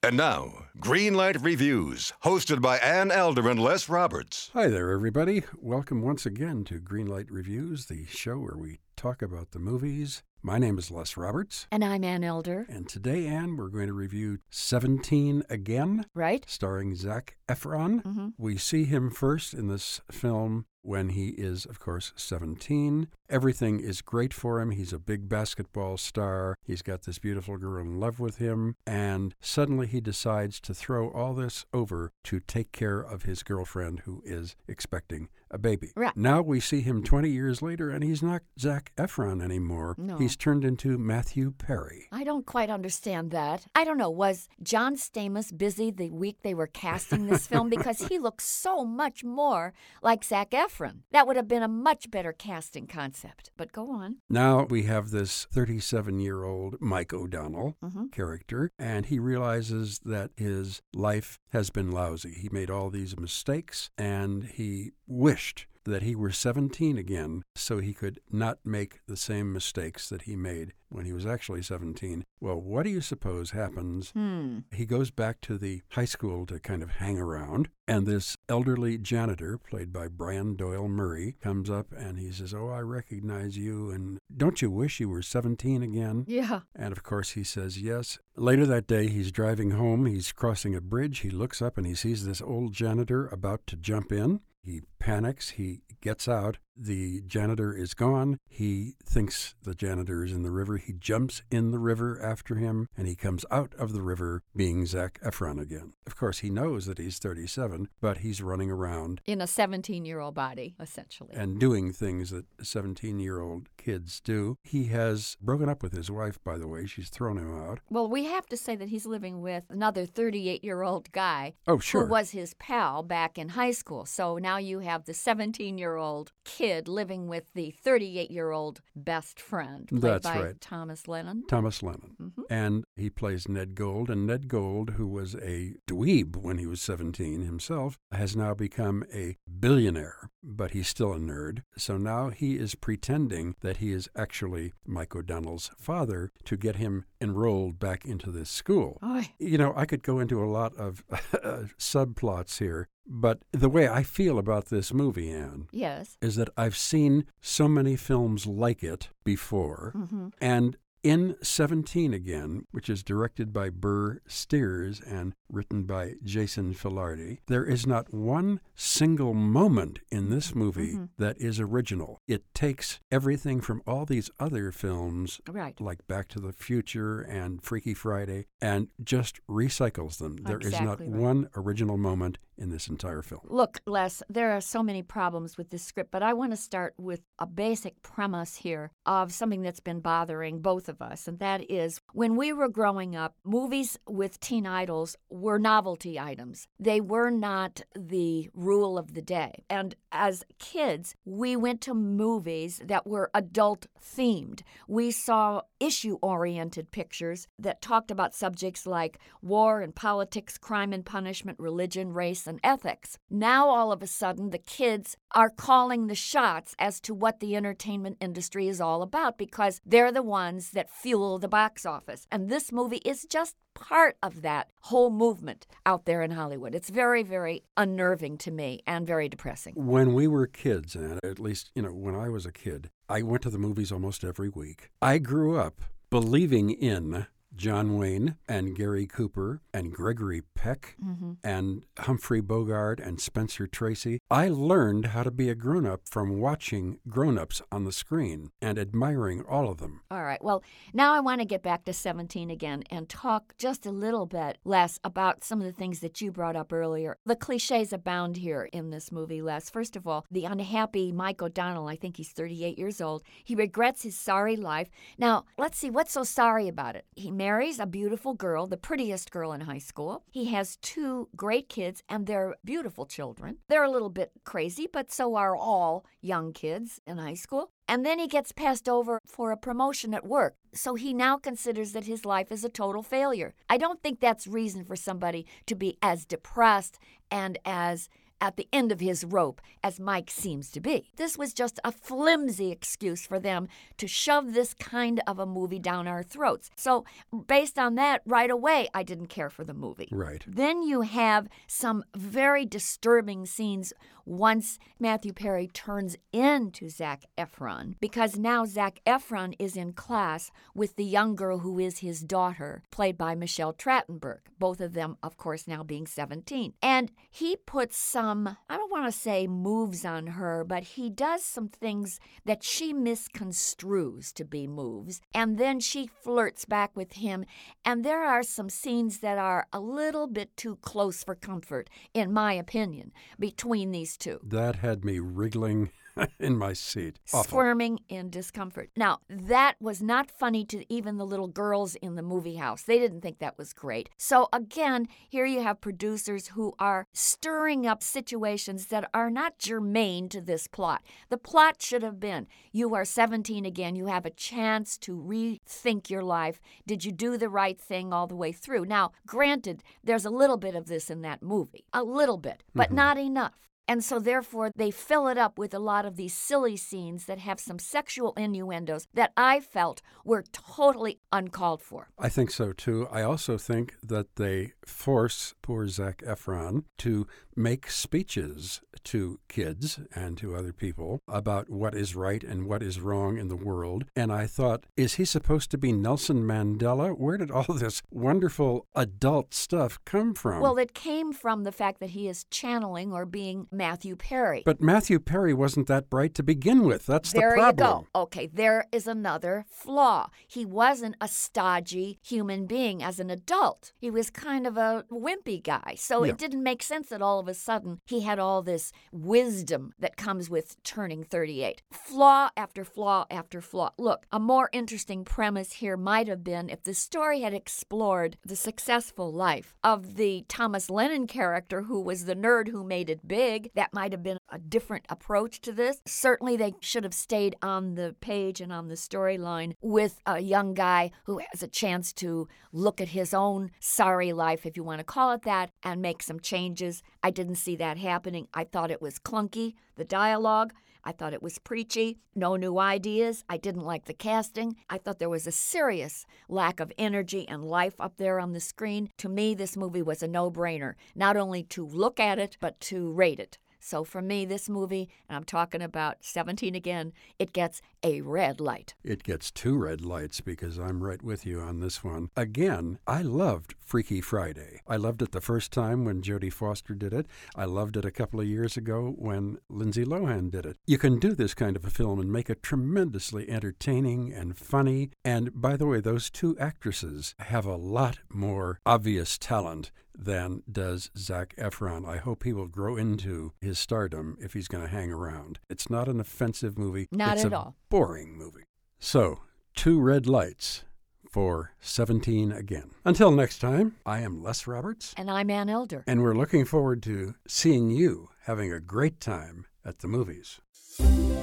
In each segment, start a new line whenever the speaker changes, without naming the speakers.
And now, Greenlight Reviews, hosted by Ann Elder and Les Roberts.
Hi there, everybody. Welcome once again to Greenlight Reviews, the show where we talk about the movies. My name is Les Roberts.
And I'm Ann Elder.
And today, Ann, we're going to review 17 again.
Right.
Starring Zac Efron.
Mm-hmm.
We see him first in this film when he is, of course, 17. Everything is great for him. He's a big basketball star. He's got this beautiful girl in love with him. And suddenly he decides to throw all this over to take care of his girlfriend who is expecting a baby.
Right.
Now we see him 20 years later and he's not Zac Efron anymore.
No.
He's turned into Matthew Perry.
I don't quite understand that. I don't know. Was John Stamos busy the week they were casting this film? Because he looks so much more like Zac Efron. That would have been a much better casting concept. But go on.
Now we have this 37 year old Mike O'Donnell
Mhm.
character, and he realizes that his life has been lousy. He made all these mistakes, and he wished that he were 17 again so he could not make the same mistakes that he made when he was actually 17. Well, what do you suppose happens?
Hmm.
He goes back to the high school to kind of hang around, and this elderly janitor, played by Brian Doyle Murray, comes up and he says, Oh, I recognize you, and don't you wish you were 17 again?
Yeah.
And of course, he says yes. Later that day, he's driving home. He's crossing a bridge. He looks up and he sees this old janitor about to jump in. He panics. He gets out. The janitor is gone. He thinks the janitor is in the river. He jumps in the river after him and he comes out of the river being Zac Efron again. Of course, he knows that he's 37, but he's running around
In a 17 year old body, essentially.
and doing things that 17 year old kids do. He has broken up with his wife, by the way. She's thrown him out.
well, we have to say that he's living with another 38 year old guy
Oh, sure.
who was his pal back in high school. So now you have the 17 year old kid living with the 38 year old best friend, played
That's
by
right.
Thomas Lennon.
Thomas Lennon.
Mhm.
And he plays Ned Gold. And Ned Gold, who was a dweeb when he was 17 himself, has now become a billionaire, but he's still a nerd. So now he is pretending that he is actually Mike O'Donnell's father to get him enrolled back into this school. You know, I could go into a lot of subplots here, but the way I feel about this movie, Ann,
Yes.
is that I've seen so many films like it before.
hmm
And in 17 again, which is directed by Burr Steers and written by Jason Filardi, there is not one single moment in this movie
Mhm.
that is original. It takes everything from all these other films
Right.
like Back to the Future and Freaky Friday and just recycles them. There is not
right.
one original moment in this entire film.
Look, Les, there are so many problems with this script, but I want to start with a basic premise here of something that's been bothering both of us, and that is when we were growing up, movies with teen idols were novelty items. They were not the rule of the day. And as kids, we went to movies that were adult themed. We saw issue oriented pictures that talked about subjects like war and politics, crime and punishment, religion, race, and ethics. Now, all of a sudden, the kids are calling the shots as to what the entertainment industry is all about because they're the ones that fuel the box office. And this movie is just part of that whole movement out there in Hollywood. It's very, very unnerving to me and very depressing.
When we were kids, and at least, you know, when I was a kid, I went to the movies almost every week. I grew up believing in John Wayne and Gary Cooper and Gregory Peck
Mm-hmm.
and Humphrey Bogart and Spencer Tracy. I learned how to be a grown up from watching grown ups on the screen and admiring all of them.
All right. Well, now I want to get back to 17 again and talk just a little bit less about some of the things that you brought up earlier. The cliches abound here in this movie, Les. First of all, the unhappy Mike O'Donnell, I think he's 38 years old. He regrets his sorry life. Now, let's see, what's so sorry about it? He marries a beautiful girl, the prettiest girl in high school. He has two great kids, and they're beautiful children. They're a little bit crazy, but so are all young kids in high school. And then he gets passed over for a promotion at work. So he now considers that his life is a total failure. I don't think that's reason for somebody to be as depressed and as at the end of his rope, as Mike seems to be. This was just a flimsy excuse for them to shove this kind of a movie down our throats. So, based on that, right away, I didn't care for the movie.
Right.
Then you have some very disturbing scenes once Matthew Perry turns into Zac Efron, because now Zac Efron is in class with the young girl who is his daughter, played by Michelle Trachtenberg, both of them, of course, now being 17. And he puts some, Um, I don't want to say moves on her, but he does some things that she misconstrues to be moves. And then she flirts back with him. And there are some scenes that are a little bit too close for comfort, in my opinion, between these two.
That had me wriggling in my seat. Awful.
Squirming in discomfort. Now, that was not funny to even the little girls in the movie house. They didn't think that was great. So, again, here you have producers who are stirring up situations that are not germane to this plot. The plot should have been you are 17 again, you have a chance to rethink your life. Did you do the right thing all the way through? Now, granted, there's a little bit of this in that movie, a little bit, but
Mhm.
not enough. And so, therefore, they fill it up with a lot of these silly scenes that have some sexual innuendos that I felt were totally uncalled for.
I think so too. I also think that they force poor Zac Efron to make speeches to kids and to other people about what is right and what is wrong in the world. And I thought, is he supposed to be Nelson Mandela? Where did all this wonderful adult stuff come from?
Well, it came from the fact that he is channeling or being Matthew Perry.
but Matthew Perry wasn't that bright to begin with. That's
there
the problem.
you go. Okay, there is another flaw. He wasn't a stodgy human being as an adult. He was kind of a wimpy guy. So
Yeah.
it didn't make sense that all of a sudden he had all this wisdom that comes with turning 38. Flaw after flaw after flaw. Look, a more interesting premise here might have been if the story had explored the successful life of the Thomas Lennon character who was the nerd who made it big. That might have been a different approach to this. Certainly, they should have stayed on the page and on the storyline with a young guy who has a chance to look at his own sorry life, if you want to call it that, and make some changes. I didn't see that happening. I thought it was clunky, the dialogue. I thought it was preachy, no new ideas. I didn't like the casting. I thought there was a serious lack of energy and life up there on the screen. To me, this movie was a no brainer, not only to look at it, but to rate it. So for me, this movie, and I'm talking about 17 again, it gets a red light.
It gets two red lights because I'm right with you on this one. Again, I loved Freaky Friday. I loved it the first time when Jodie Foster did it. I loved it a couple of years ago when Lindsay Lohan did it. You can do this kind of a film and make it tremendously entertaining and funny. And by the way, those two actresses have a lot more obvious talent than does Zac Efron. I hope he will grow into his stardom if he's going to hang around. It's not an offensive movie.
Not
it's
at
a
all.
Boring movie. So, two red lights for 17 again. Until next time, I am Les Roberts,
And I'm Ann Elder.
and we're looking forward to seeing you having a great time at the movies.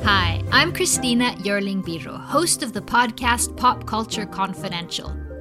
Hi, I'm Christina Yerling Biro, host of the podcast Pop Culture Confidential.